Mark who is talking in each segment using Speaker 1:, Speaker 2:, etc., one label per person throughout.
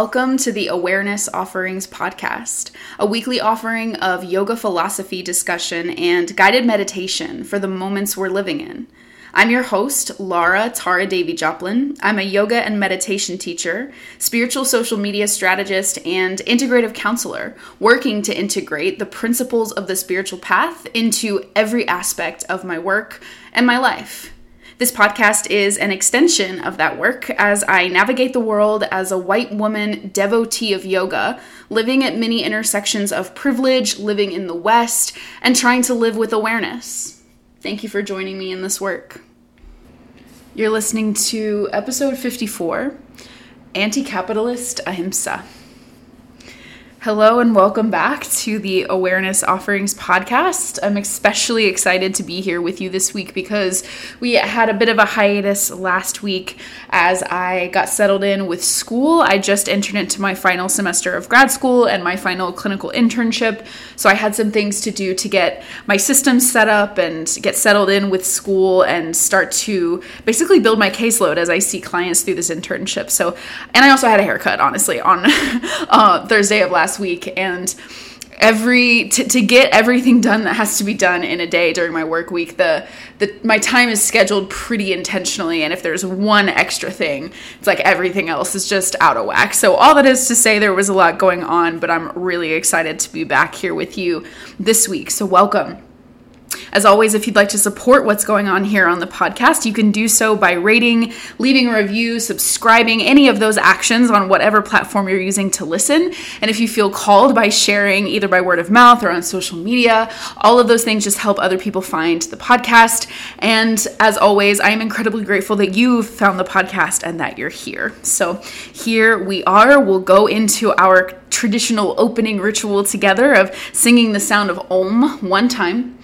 Speaker 1: Welcome to the Awareness Offerings Podcast, a weekly offering of yoga philosophy discussion and guided meditation for the moments we're living in. I'm your host, Laura Tara Davy Joplin. I'm a yoga and meditation teacher, spiritual social media strategist, and integrative counselor, working to integrate the principles of the spiritual path into every aspect of my work and my life. This podcast is an extension of that work as I navigate the world as a white woman devotee of yoga, living at many intersections of privilege, living in the West, and trying to live with awareness. Thank you for joining me in this work. You're listening to episode 54 Anti Capitalist Ahimsa. Hello and welcome back to the Awareness Offerings podcast. I'm especially excited to be here with you this week because we had a bit of a hiatus last week as I got settled in with school. I just entered into my final semester of grad school and my final clinical internship. So I had some things to do to get my systems set up and get settled in with school and start to basically build my caseload as I see clients through this internship. So, and I also had a haircut, honestly, on uh, Thursday of last week and every to, to get everything done that has to be done in a day during my work week the the my time is scheduled pretty intentionally and if there's one extra thing it's like everything else is just out of whack. So all that is to say there was a lot going on but i'm really excited to be back here with you this week. So welcome as always, if you'd like to support what's going on here on the podcast, you can do so by rating, leaving a review, subscribing, any of those actions on whatever platform you're using to listen. And if you feel called by sharing either by word of mouth or on social media, all of those things just help other people find the podcast. And as always, I am incredibly grateful that you found the podcast and that you're here. So here we are. We'll go into our traditional opening ritual together of singing the sound of Om one time.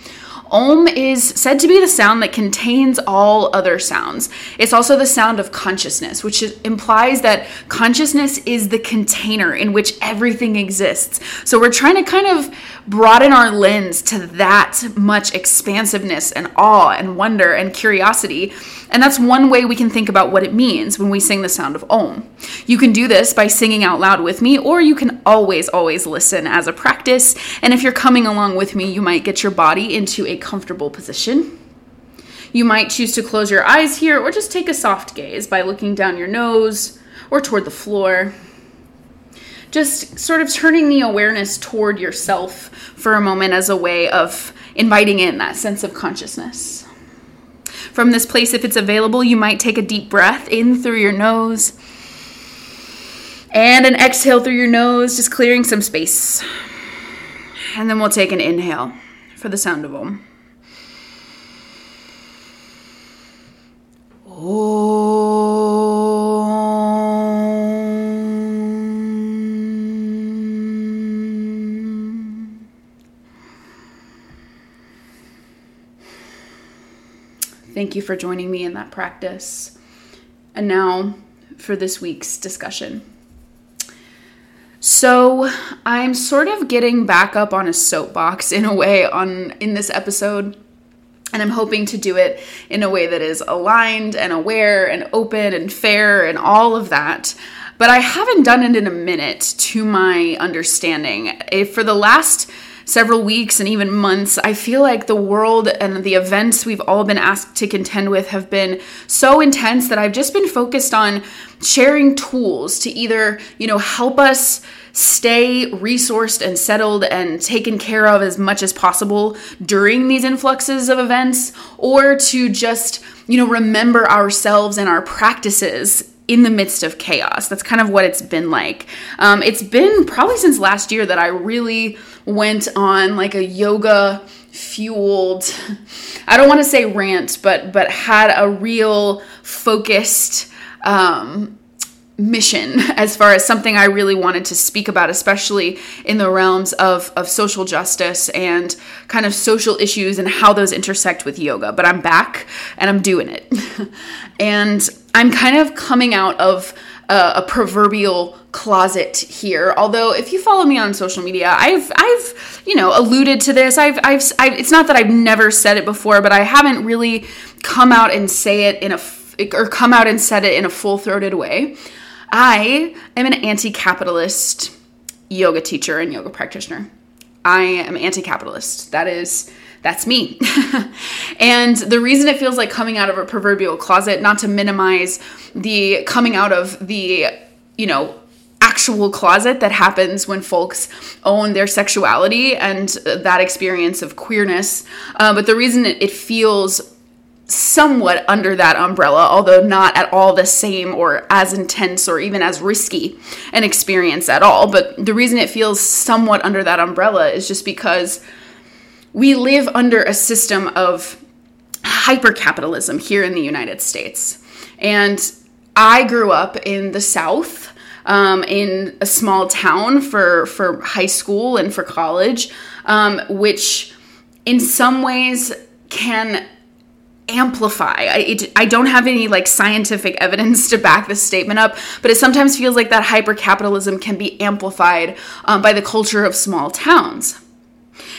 Speaker 1: Om is said to be the sound that contains all other sounds. It's also the sound of consciousness, which implies that consciousness is the container in which everything exists. So we're trying to kind of broaden our lens to that much expansiveness and awe and wonder and curiosity. And that's one way we can think about what it means when we sing the sound of Om. You can do this by singing out loud with me, or you can always, always listen as a practice. And if you're coming along with me, you might get your body into a comfortable position. You might choose to close your eyes here or just take a soft gaze by looking down your nose or toward the floor. Just sort of turning the awareness toward yourself for a moment as a way of inviting in that sense of consciousness. From this place, if it's available, you might take a deep breath in through your nose and an exhale through your nose, just clearing some space. And then we'll take an inhale for the sound of them. Thank you for joining me in that practice. And now for this week's discussion. So, I'm sort of getting back up on a soapbox in a way on in this episode and I'm hoping to do it in a way that is aligned and aware and open and fair and all of that. But I haven't done it in a minute to my understanding. If for the last several weeks and even months, I feel like the world and the events we've all been asked to contend with have been so intense that I've just been focused on sharing tools to either, you know, help us stay resourced and settled and taken care of as much as possible during these influxes of events, or to just, you know, remember ourselves and our practices in the midst of chaos. That's kind of what it's been like. Um, it's been probably since last year that I really went on like a yoga fueled i don't want to say rant but but had a real focused um mission as far as something I really wanted to speak about, especially in the realms of, of social justice and kind of social issues and how those intersect with yoga. But I'm back and I'm doing it. and I'm kind of coming out of a, a, proverbial closet here. Although, if you follow me on social media, I've I've you know alluded to this. I've I've, I've it's not that I've never said it before, but I haven't really come out and say it in a or come out and said it in a full throated way. I am an anti capitalist yoga teacher and yoga practitioner. I am anti capitalist. That is that's me. and the reason it feels like coming out of a proverbial closet, not to minimize the coming out of the, you know, actual closet that happens when folks own their sexuality and that experience of queerness. Uh, but the reason it, it feels somewhat under that umbrella, although not at all the same or as intense or even as risky an experience at all. But the reason it feels somewhat under that umbrella is just because we live under a system of hypercapitalism here in the United States. And I grew up in the South. Um, in a small town for for high school and for college, um, which in some ways can amplify. I, it, I don't have any like scientific evidence to back this statement up, but it sometimes feels like that hypercapitalism can be amplified um, by the culture of small towns.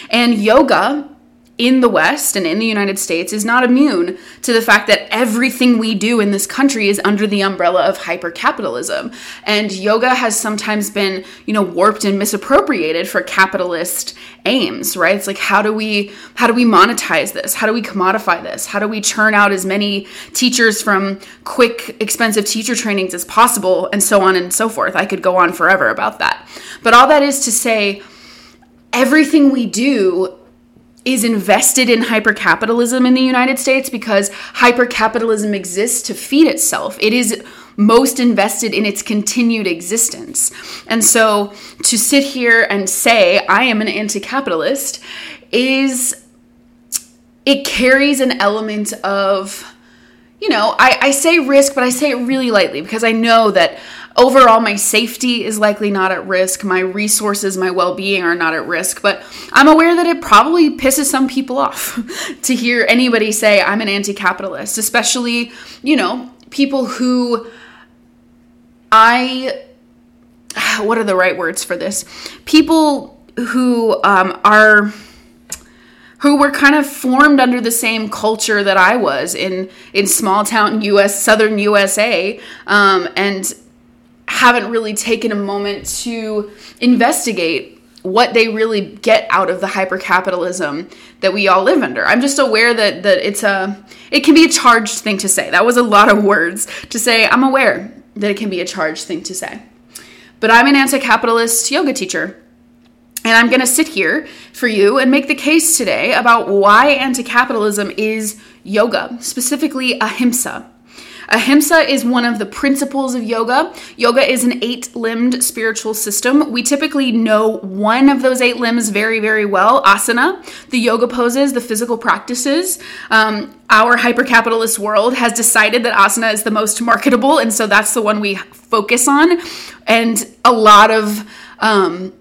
Speaker 1: And yoga in the West and in the United States is not immune to the fact that everything we do in this country is under the umbrella of hypercapitalism. And yoga has sometimes been, you know, warped and misappropriated for capitalist aims, right? It's like how do we how do we monetize this? How do we commodify this? How do we churn out as many teachers from quick expensive teacher trainings as possible and so on and so forth. I could go on forever about that. But all that is to say everything we do is invested in hypercapitalism in the United States because hypercapitalism exists to feed itself. It is most invested in its continued existence. And so to sit here and say, I am an anti capitalist, is it carries an element of, you know, I, I say risk, but I say it really lightly because I know that Overall, my safety is likely not at risk. My resources, my well being are not at risk. But I'm aware that it probably pisses some people off to hear anybody say, I'm an anti capitalist, especially, you know, people who I. What are the right words for this? People who um, are who were kind of formed under the same culture that I was in in small town U.S. Southern USA, um, and haven't really taken a moment to investigate what they really get out of the hypercapitalism that we all live under. I'm just aware that that it's a it can be a charged thing to say. That was a lot of words to say. I'm aware that it can be a charged thing to say. But I'm an anti-capitalist yoga teacher. And I'm going to sit here for you and make the case today about why anti-capitalism is yoga, specifically ahimsa. Ahimsa is one of the principles of yoga. Yoga is an eight limbed spiritual system. We typically know one of those eight limbs very, very well asana, the yoga poses, the physical practices. Um, our hypercapitalist world has decided that asana is the most marketable, and so that's the one we focus on. And a lot of um,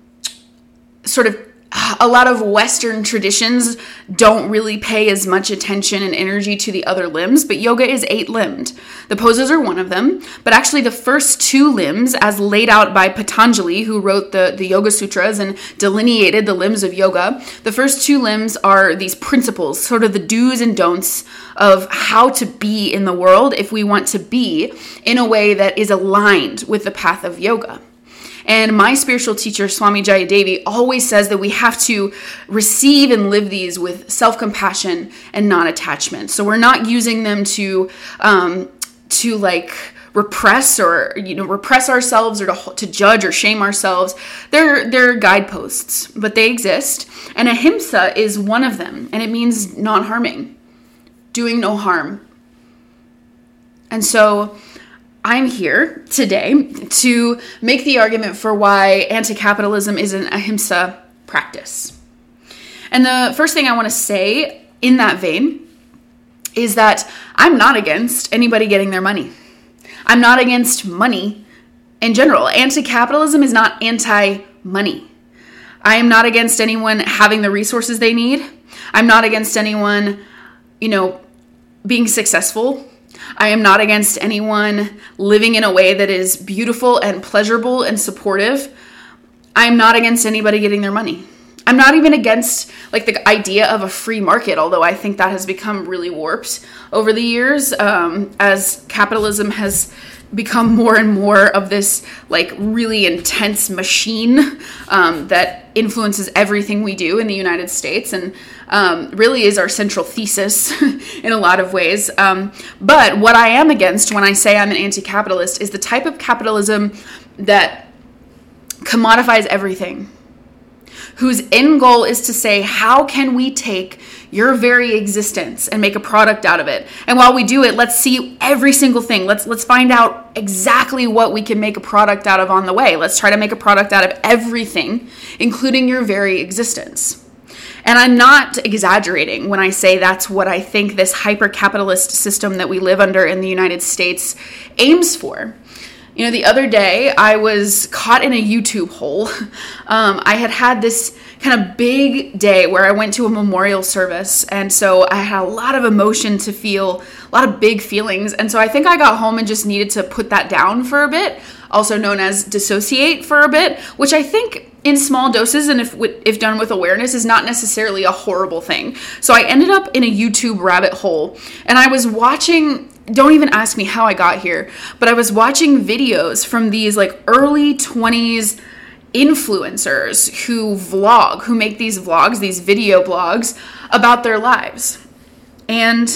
Speaker 1: sort of a lot of Western traditions don't really pay as much attention and energy to the other limbs, but yoga is eight limbed. The poses are one of them, but actually, the first two limbs, as laid out by Patanjali, who wrote the, the Yoga Sutras and delineated the limbs of yoga, the first two limbs are these principles, sort of the do's and don'ts of how to be in the world if we want to be in a way that is aligned with the path of yoga. And my spiritual teacher, Swami Jayadevi, always says that we have to receive and live these with self compassion and non attachment. So we're not using them to, um, to like, repress or you know repress ourselves or to, to judge or shame ourselves. They're they're guideposts but they exist. And ahimsa is one of them and it means non-harming doing no harm. And so I'm here today to make the argument for why anti capitalism is an ahimsa practice. And the first thing I want to say in that vein is that I'm not against anybody getting their money. I'm not against money in general. Anti capitalism is not anti money. I am not against anyone having the resources they need. I'm not against anyone, you know, being successful I am not against anyone living in a way that is beautiful and pleasurable and supportive. I am not against anybody getting their money. I'm not even against like the idea of a free market, although I think that has become really warped over the years um, as capitalism has become more and more of this like really intense machine um, that influences everything we do in the United States and um, really is our central thesis in a lot of ways. Um, but what I am against when I say I'm an anti capitalist is the type of capitalism that commodifies everything whose end goal is to say, how can we take your very existence and make a product out of it? And while we do it, let's see every single thing. Let's let's find out exactly what we can make a product out of on the way. Let's try to make a product out of everything, including your very existence. And I'm not exaggerating when I say that's what I think this hyper capitalist system that we live under in the United States aims for. You know, the other day I was caught in a YouTube hole. Um, I had had this kind of big day where I went to a memorial service, and so I had a lot of emotion to feel, a lot of big feelings. And so I think I got home and just needed to put that down for a bit, also known as dissociate for a bit, which I think in small doses and if if done with awareness is not necessarily a horrible thing. So I ended up in a YouTube rabbit hole and I was watching don't even ask me how I got here, but I was watching videos from these like early 20s influencers who vlog, who make these vlogs, these video blogs about their lives. And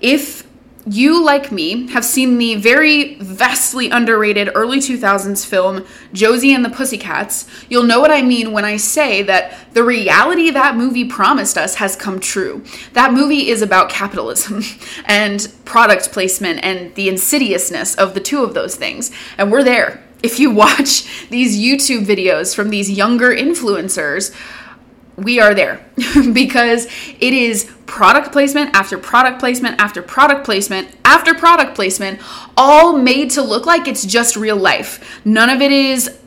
Speaker 1: if you, like me, have seen the very vastly underrated early 2000s film Josie and the Pussycats, you'll know what I mean when I say that the reality that movie promised us has come true. That movie is about capitalism and product placement and the insidiousness of the two of those things. And we're there. If you watch these YouTube videos from these younger influencers, we are there because it is product placement after product placement after product placement after product placement, all made to look like it's just real life. None of it is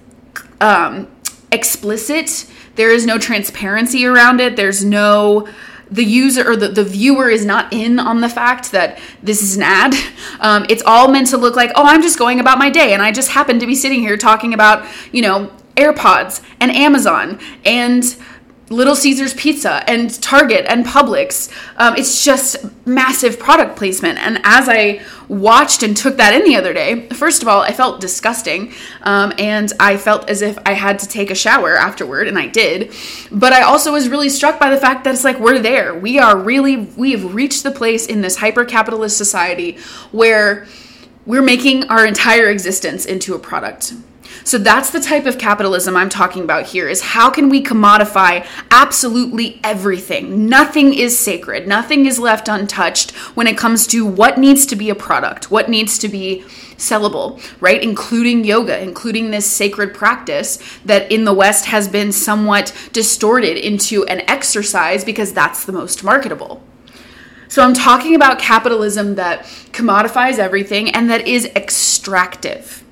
Speaker 1: um, explicit. There is no transparency around it. There's no the user or the, the viewer is not in on the fact that this is an ad. Um, it's all meant to look like, oh, I'm just going about my day and I just happen to be sitting here talking about, you know, AirPods and Amazon and Little Caesars Pizza and Target and Publix. Um, it's just massive product placement. And as I watched and took that in the other day, first of all, I felt disgusting. Um, and I felt as if I had to take a shower afterward, and I did. But I also was really struck by the fact that it's like we're there. We are really, we have reached the place in this hyper capitalist society where we're making our entire existence into a product. So that's the type of capitalism I'm talking about here is how can we commodify absolutely everything? Nothing is sacred. Nothing is left untouched when it comes to what needs to be a product, what needs to be sellable, right? Including yoga, including this sacred practice that in the West has been somewhat distorted into an exercise because that's the most marketable. So I'm talking about capitalism that commodifies everything and that is extractive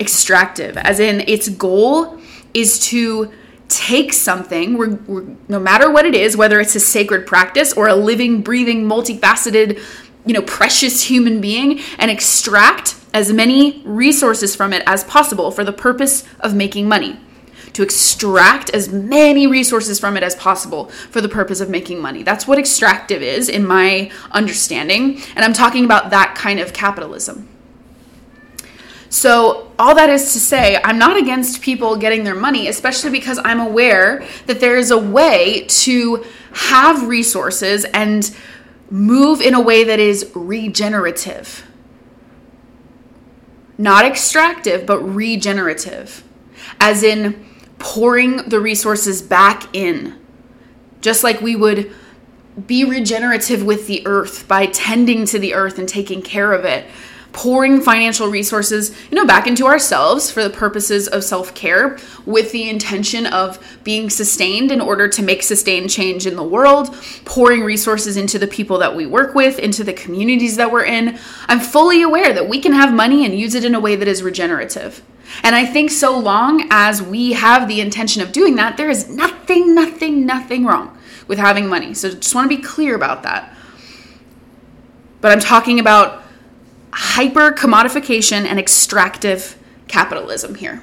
Speaker 1: extractive, as in its goal is to take something, we're, we're, no matter what it is, whether it's a sacred practice or a living, breathing, multifaceted, you know, precious human being, and extract as many resources from it as possible for the purpose of making money. To extract as many resources from it as possible for the purpose of making money. That's what extractive is, in my understanding. And I'm talking about that kind of capitalism. So, all that is to say, I'm not against people getting their money, especially because I'm aware that there is a way to have resources and move in a way that is regenerative. Not extractive, but regenerative, as in pouring the resources back in. Just like we would be regenerative with the earth by tending to the earth and taking care of it pouring financial resources, you know, back into ourselves for the purposes of self-care with the intention of being sustained in order to make sustained change in the world, pouring resources into the people that we work with, into the communities that we're in. I'm fully aware that we can have money and use it in a way that is regenerative. And I think so long as we have the intention of doing that, there is nothing, nothing, nothing wrong with having money. So just want to be clear about that. But I'm talking about hyper commodification and extractive capitalism here.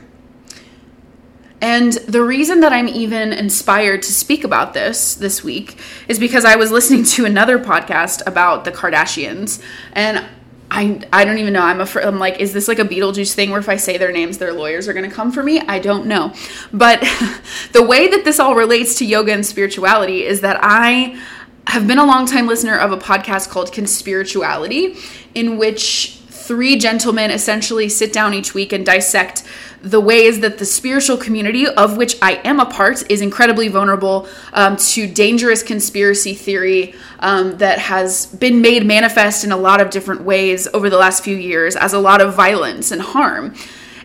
Speaker 1: And the reason that I'm even inspired to speak about this this week is because I was listening to another podcast about the Kardashians and I, I don't even know. I'm afraid. I'm like, is this like a Beetlejuice thing where if I say their names, their lawyers are going to come for me? I don't know. But the way that this all relates to yoga and spirituality is that I have been a long time listener of a podcast called Conspirituality, in which three gentlemen essentially sit down each week and dissect the ways that the spiritual community, of which I am a part, is incredibly vulnerable um, to dangerous conspiracy theory um, that has been made manifest in a lot of different ways over the last few years as a lot of violence and harm.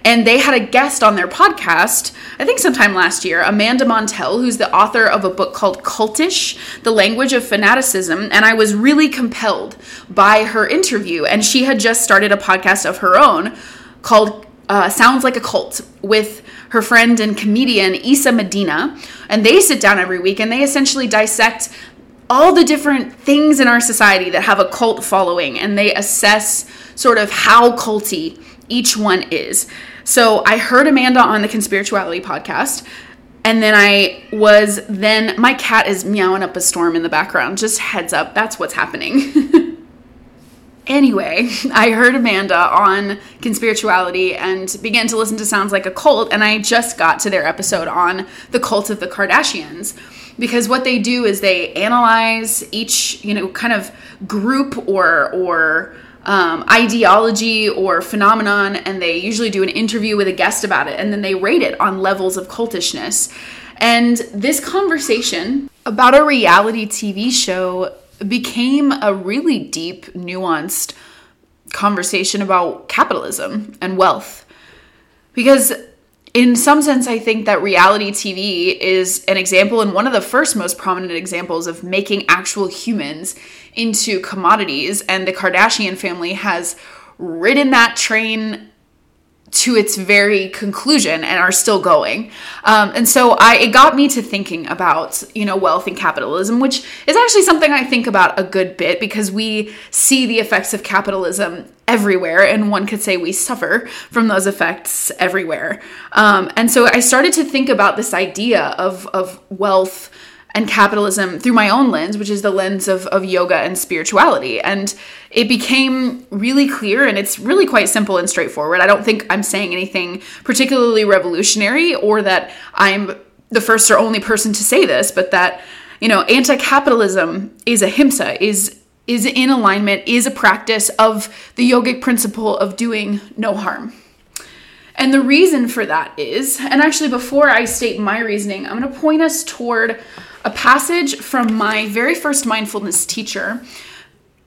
Speaker 1: And they had a guest on their podcast, I think sometime last year, Amanda Montell, who's the author of a book called Cultish The Language of Fanaticism. And I was really compelled by her interview. And she had just started a podcast of her own called uh, Sounds Like a Cult with her friend and comedian Isa Medina. And they sit down every week and they essentially dissect all the different things in our society that have a cult following and they assess sort of how culty each one is. So I heard Amanda on the Conspirituality podcast. And then I was then my cat is meowing up a storm in the background. Just heads up, that's what's happening. Anyway, I heard Amanda on Conspirituality and began to listen to Sounds Like a Cult, and I just got to their episode on the cult of the Kardashians. Because what they do is they analyze each, you know, kind of group or or um, ideology or phenomenon, and they usually do an interview with a guest about it, and then they rate it on levels of cultishness. And this conversation about a reality TV show became a really deep, nuanced conversation about capitalism and wealth. Because, in some sense, I think that reality TV is an example and one of the first most prominent examples of making actual humans into commodities. And the Kardashian family has ridden that train to its very conclusion and are still going. Um, and so I it got me to thinking about, you know, wealth and capitalism, which is actually something I think about a good bit because we see the effects of capitalism everywhere and one could say we suffer from those effects everywhere. Um, and so I started to think about this idea of of wealth and capitalism through my own lens, which is the lens of, of yoga and spirituality. And it became really clear and it's really quite simple and straightforward. I don't think I'm saying anything particularly revolutionary or that I'm the first or only person to say this, but that, you know, anti-capitalism is ahimsa, is is in alignment, is a practice of the yogic principle of doing no harm. And the reason for that is, and actually before I state my reasoning, I'm going to point us toward a passage from my very first mindfulness teacher,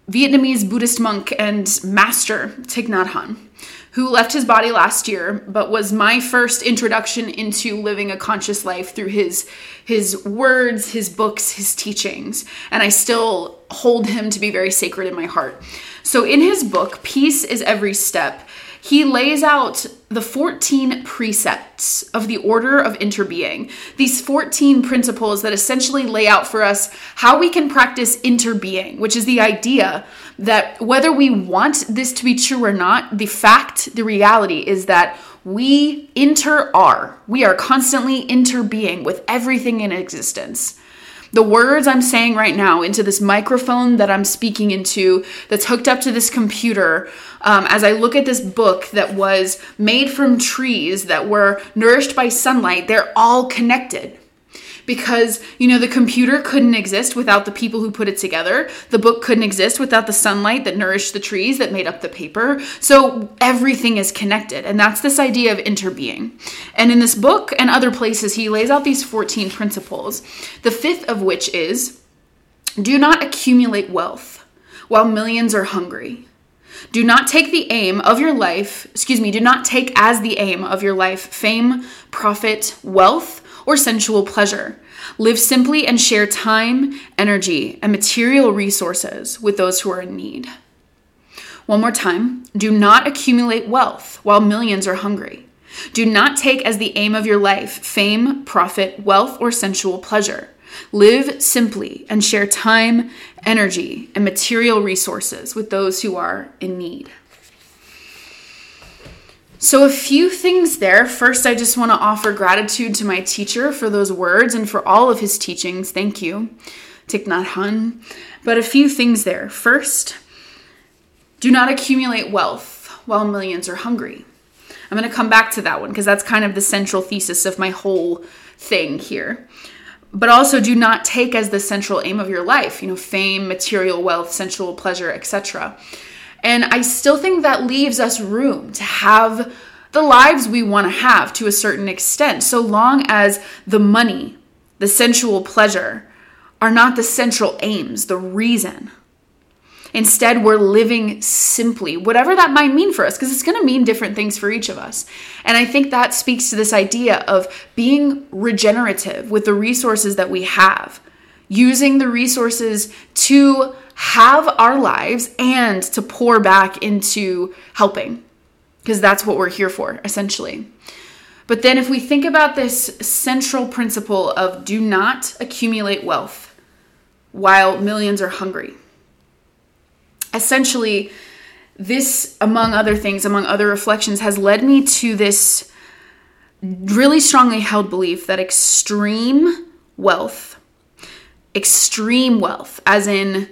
Speaker 1: Vietnamese Buddhist monk and master Thich Nhat Hanh, who left his body last year, but was my first introduction into living a conscious life through his his words, his books, his teachings, and I still hold him to be very sacred in my heart. So in his book, Peace is Every Step, he lays out the 14 precepts of the order of interbeing. These 14 principles that essentially lay out for us how we can practice interbeing, which is the idea that whether we want this to be true or not, the fact, the reality is that we inter are. We are constantly interbeing with everything in existence the words I'm saying right now into this microphone that I'm speaking into, that's hooked up to this computer, um, as I look at this book that was made from trees that were nourished by sunlight, they're all connected because you know the computer couldn't exist without the people who put it together. The book couldn't exist without the sunlight that nourished the trees that made up the paper. So everything is connected and that's this idea of interbeing. And in this book and other places he lays out these 14 principles the fifth of which is do not accumulate wealth while millions are hungry. Do not take the aim of your life, excuse me, do not take as the aim of your life fame, profit, wealth, or sensual pleasure. Live simply and share time, energy, and material resources with those who are in need. One more time do not accumulate wealth while millions are hungry. Do not take as the aim of your life fame, profit, wealth, or sensual pleasure. Live simply and share time, energy, and material resources with those who are in need. So, a few things there. First, I just want to offer gratitude to my teacher for those words and for all of his teachings. Thank you, Thich Nhat Hanh. But a few things there. First, do not accumulate wealth while millions are hungry. I'm going to come back to that one because that's kind of the central thesis of my whole thing here. But also, do not take as the central aim of your life, you know, fame, material wealth, sensual pleasure, etc. And I still think that leaves us room to have the lives we want to have to a certain extent, so long as the money, the sensual pleasure, are not the central aims, the reason. Instead, we're living simply, whatever that might mean for us, because it's going to mean different things for each of us. And I think that speaks to this idea of being regenerative with the resources that we have, using the resources to have our lives and to pour back into helping, because that's what we're here for, essentially. But then, if we think about this central principle of do not accumulate wealth while millions are hungry, essentially, this, among other things, among other reflections, has led me to this really strongly held belief that extreme wealth, extreme wealth, as in,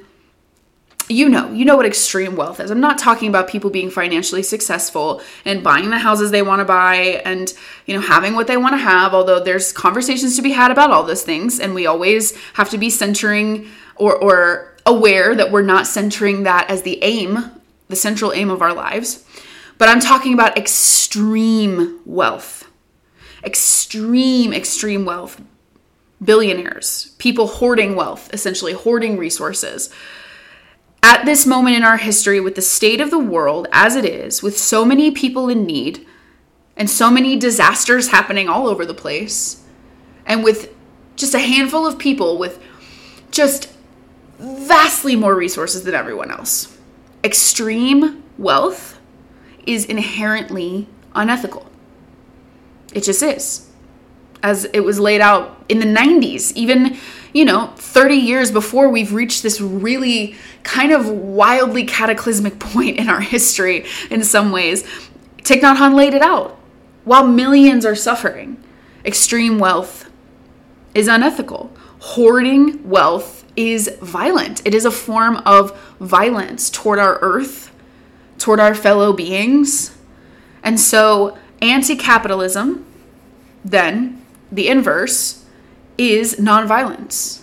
Speaker 1: you know, you know what extreme wealth is. I'm not talking about people being financially successful and buying the houses they want to buy and, you know, having what they want to have, although there's conversations to be had about all those things and we always have to be centering or or aware that we're not centering that as the aim, the central aim of our lives. But I'm talking about extreme wealth. Extreme, extreme wealth. Billionaires, people hoarding wealth, essentially hoarding resources. At this moment in our history, with the state of the world as it is, with so many people in need and so many disasters happening all over the place, and with just a handful of people with just vastly more resources than everyone else. Extreme wealth is inherently unethical. It just is. As it was laid out in the 90s, even, you know, 30 years before we've reached this really kind of wildly cataclysmic point in our history in some ways, Thich Nhat Hanh laid it out. While millions are suffering, extreme wealth is unethical. Hoarding wealth is violent. It is a form of violence toward our earth, toward our fellow beings. And so, anti capitalism, then, the inverse, is nonviolence.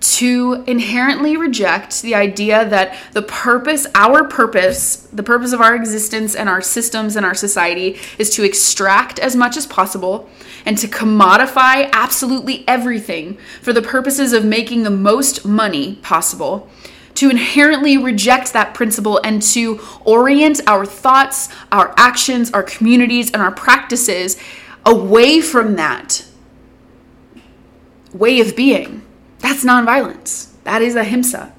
Speaker 1: To inherently reject the idea that the purpose, our purpose, the purpose of our existence and our systems and our society is to extract as much as possible and to commodify absolutely everything for the purposes of making the most money possible, to inherently reject that principle and to orient our thoughts, our actions, our communities, and our practices away from that way of being. That's nonviolence. That is ahimsa.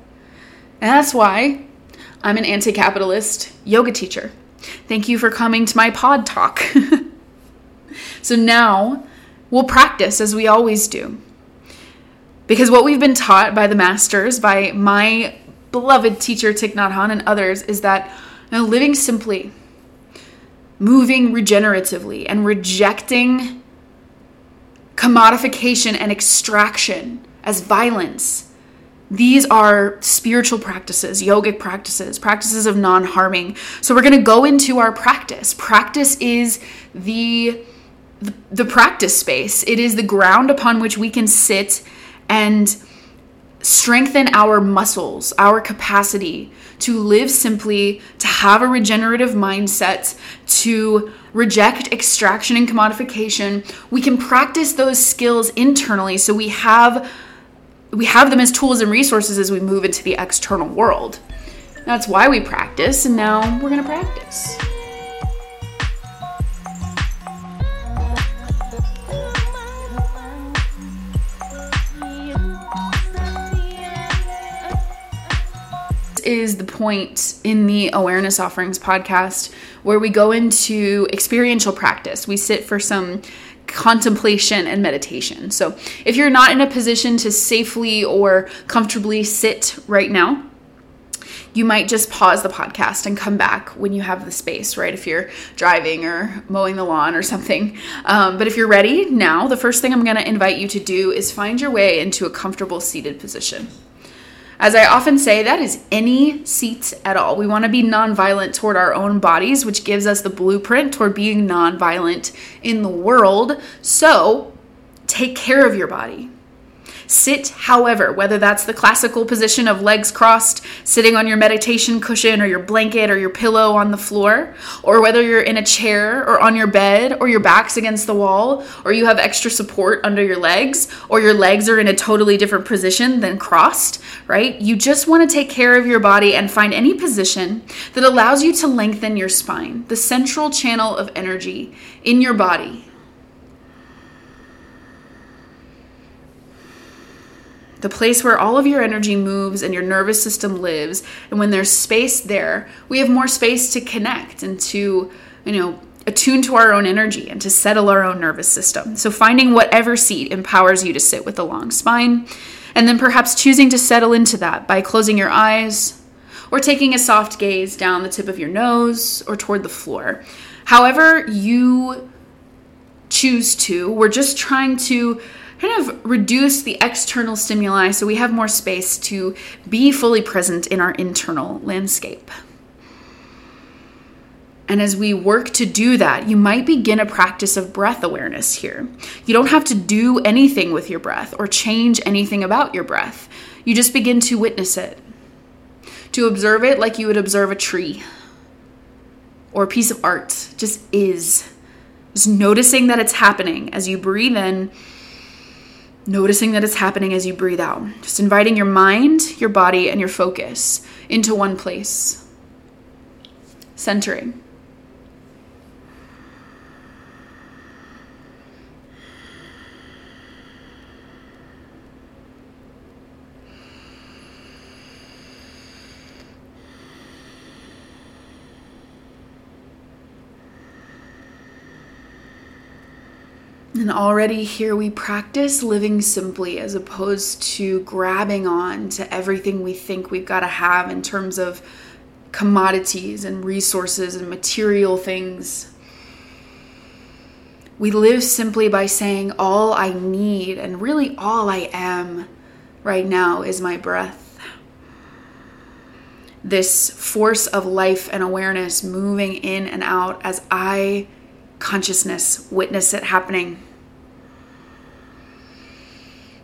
Speaker 1: And that's why I'm an anti capitalist yoga teacher. Thank you for coming to my pod talk. So now we'll practice as we always do. Because what we've been taught by the masters, by my beloved teacher Thich Nhat Hanh and others, is that you know, living simply, moving regeneratively, and rejecting commodification and extraction as violence. These are spiritual practices, yogic practices, practices of non harming. So, we're going to go into our practice. Practice is the the, practice space. It is the ground upon which we can sit and strengthen our muscles, our capacity to live simply, to have a regenerative mindset, to reject extraction and commodification. We can practice those skills internally so we have we have them as tools and resources as we move into the external world. That's why we practice and now we're going to practice. Is the point in the Awareness Offerings podcast where we go into experiential practice. We sit for some contemplation and meditation. So, if you're not in a position to safely or comfortably sit right now, you might just pause the podcast and come back when you have the space, right? If you're driving or mowing the lawn or something. Um, but if you're ready now, the first thing I'm going to invite you to do is find your way into a comfortable seated position. As I often say, that is any seat at all. We want to be nonviolent toward our own bodies, which gives us the blueprint toward being nonviolent in the world. So take care of your body. Sit, however, whether that's the classical position of legs crossed, sitting on your meditation cushion or your blanket or your pillow on the floor, or whether you're in a chair or on your bed or your back's against the wall, or you have extra support under your legs, or your legs are in a totally different position than crossed, right? You just want to take care of your body and find any position that allows you to lengthen your spine, the central channel of energy in your body the place where all of your energy moves and your nervous system lives. And when there's space there, we have more space to connect and to, you know, attune to our own energy and to settle our own nervous system. So finding whatever seat empowers you to sit with a long spine, and then perhaps choosing to settle into that by closing your eyes or taking a soft gaze down the tip of your nose or toward the floor. However, you choose to, we're just trying to kind of reduce the external stimuli so we have more space to be fully present in our internal landscape. And as we work to do that, you might begin a practice of breath awareness here. You don't have to do anything with your breath or change anything about your breath. You just begin to witness it, to observe it like you would observe a tree or a piece of art, just is. Just noticing that it's happening as you breathe in noticing that it's happening as you breathe out. Just inviting your mind, your body, and your focus into one place. Centering. And already here we practice living simply as opposed to grabbing on to everything we think we've got to have in terms of commodities and resources and material things. We live simply by saying, All I need and really all I am right now is my breath. This force of life and awareness moving in and out as I consciousness witness it happening.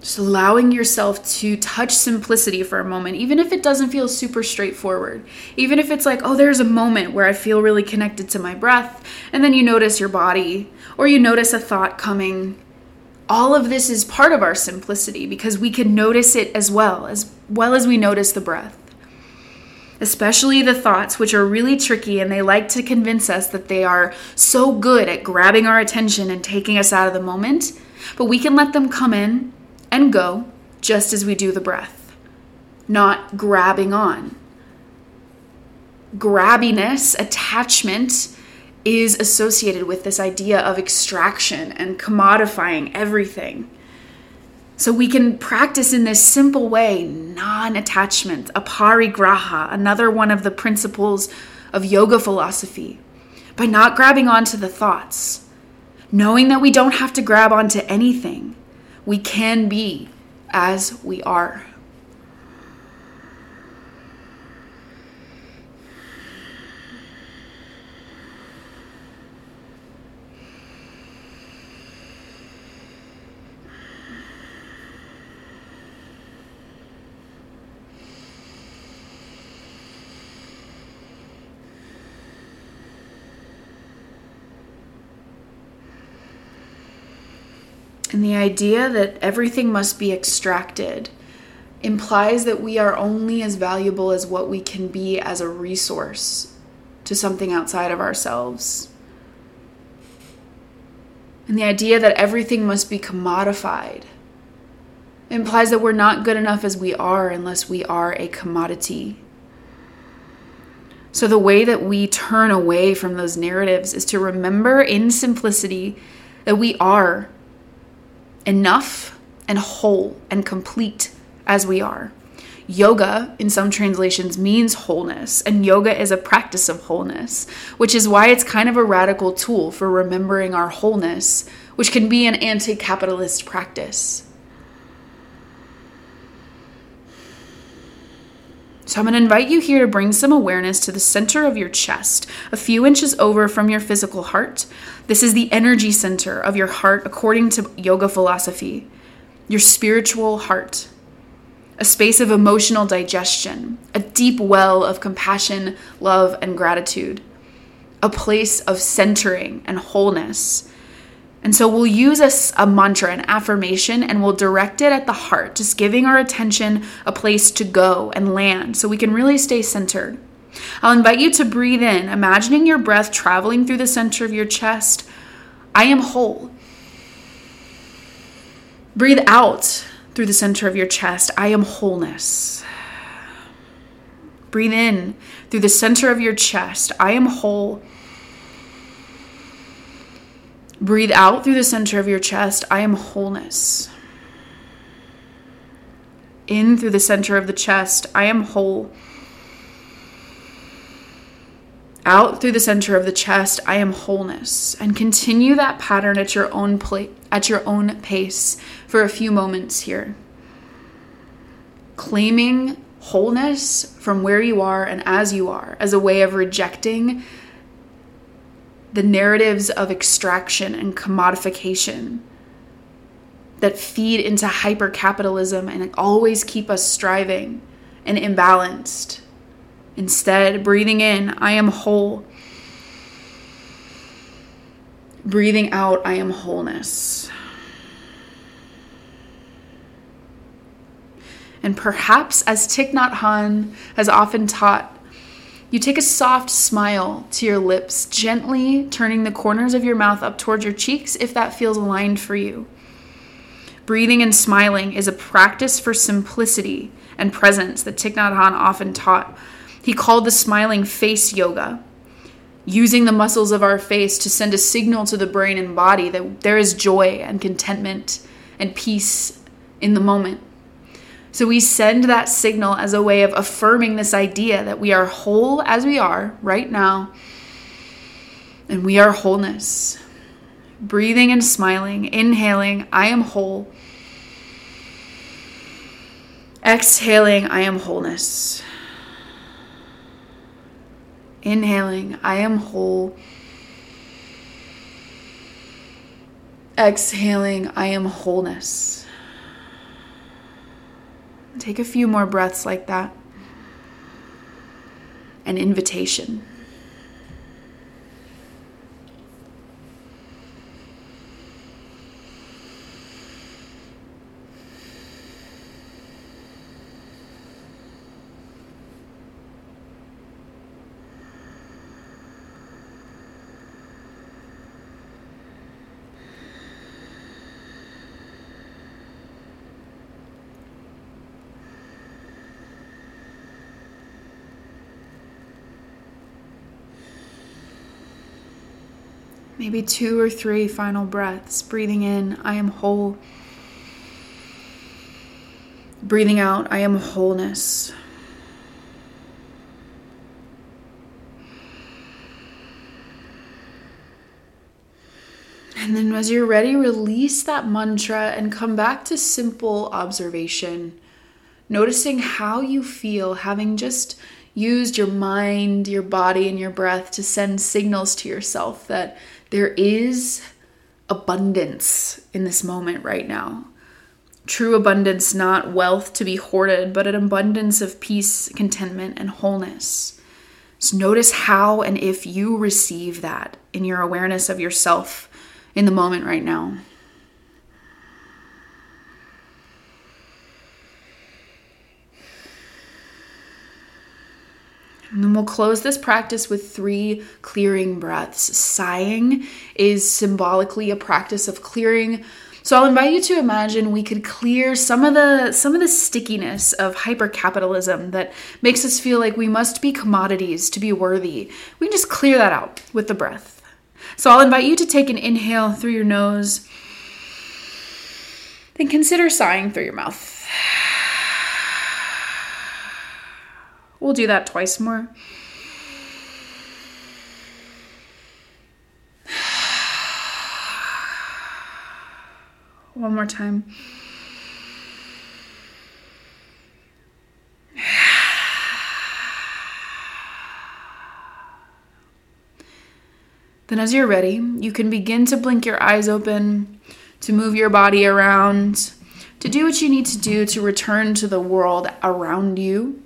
Speaker 1: Just allowing yourself to touch simplicity for a moment, even if it doesn't feel super straightforward. Even if it's like, oh, there's a moment where I feel really connected to my breath, and then you notice your body, or you notice a thought coming. All of this is part of our simplicity because we can notice it as well, as well as we notice the breath especially the thoughts, which are really tricky and they like to convince us that they are so good at grabbing our attention and taking us out of the moment. But we can let them come in and go just as we do the breath, not grabbing on. Grabbiness, attachment, is associated with this idea of extraction and commodifying everything. So we can practice in this simple way non attachment, aparigraha, another one of the principles of yoga philosophy, by not grabbing onto the thoughts, knowing that we don't have to grab onto anything we can be as we are. And the idea that everything must be extracted implies that we are only as valuable as what we can be as a resource to something outside of ourselves. And the idea that everything must be commodified implies that we're not good enough as we are unless we are a commodity. So, the way that we turn away from those narratives is to remember in simplicity that we are enough and whole and complete as we are. Yoga, in some translations, means wholeness, and yoga is a practice of wholeness, which is why it's kind of a radical tool for remembering our wholeness, which can be an anti capitalist practice. So, I'm going to invite you here to bring some awareness to the center of your chest, a few inches over from your physical heart. This is the energy center of your heart, according to yoga philosophy, your spiritual heart a space of emotional digestion, a deep well of compassion, love, and gratitude, a place of centering and wholeness. And so we'll use a, a, mantra, an affirmation, and we'll direct it at the heart, just giving our attention a place to go and land so we can really stay centered. I'll invite you to breathe in, imagining your breath traveling through the center of your chest. I am whole. Breathe out, through the center of your chest. I am wholeness. Breathe in through the center of your chest. I am whole. Breathe out through the center of your chest. I am wholeness. In through the center of the chest. I am whole. Out through the center of the chest. I am wholeness. And continue that pattern at your own at your own pace for a few moments here. Claiming wholeness from where you are and as you are as a way of rejecting the narratives of extraction and commodification that feed into hypercapitalism and always keep us striving and imbalanced. Instead, breathing in, I am whole. Breathing out, I am wholeness. And perhaps, as Thich Nhat Hanh has often taught, you take a soft smile to your lips, gently turning the corners of your mouth up towards your cheeks if that feels aligned for you. Breathing and smiling is a practice for simplicity and presence that Thich Nhat Hanh often taught. He called the smiling face yoga using the muscles of our face to send a signal to the brain and body that there is joy and contentment and peace in the moment. So we send that signal as a way of affirming this idea that we are whole as we are right now, and we are wholeness. Breathing and smiling, inhaling, I am whole. Exhaling, I am wholeness. Inhaling, I am whole. Exhaling, I am wholeness. Take a few more breaths like that. An invitation. Maybe two or three final breaths. Breathing in, I am whole. Breathing out, I am wholeness. And then, as you're ready, release that mantra and come back to simple observation, noticing how you feel, having just used your mind, your body, and your breath to send signals to yourself that there is abundance in this moment right now. True abundance, not wealth to be hoarded, but an abundance of peace, contentment, and wholeness. So notice how and if you receive that in your awareness of yourself in the moment right now. And then we'll close this practice with three clearing breaths. Sighing is symbolically a practice of clearing. So I'll invite you to imagine we could clear some of the some of the stickiness of hypercapitalism that makes us feel like we must be commodities to be worthy. We can just clear that out with the breath. So I'll invite you to take an inhale through your nose. Then consider sighing through your mouth. We'll do that twice more. One more time. Then, as you're ready, you can begin to blink your eyes open, to move your body around, to do what you need to do to return to the world around you.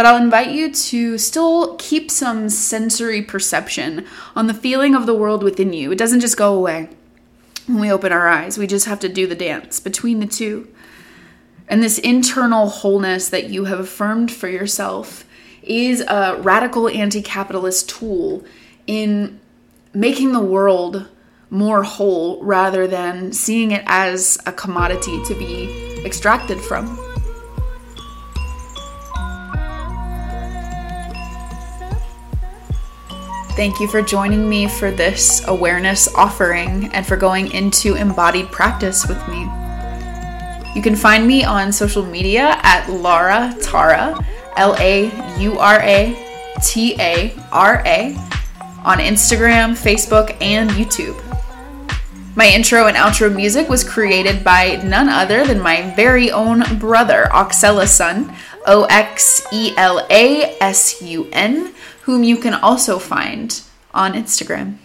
Speaker 1: But I'll invite you to still keep some sensory perception on the feeling of the world within you. It doesn't just go away when we open our eyes, we just have to do the dance between the two. And this internal wholeness that you have affirmed for yourself is a radical anti capitalist tool in making the world more whole rather than seeing it as a commodity to be extracted from. Thank you for joining me for this awareness offering and for going into embodied practice with me. You can find me on social media at Laura Tara, L A U R A T A R A on Instagram, Facebook, and YouTube. My intro and outro music was created by none other than my very own brother, Oxela Sun, O X E L A S U N, whom you can also find on Instagram.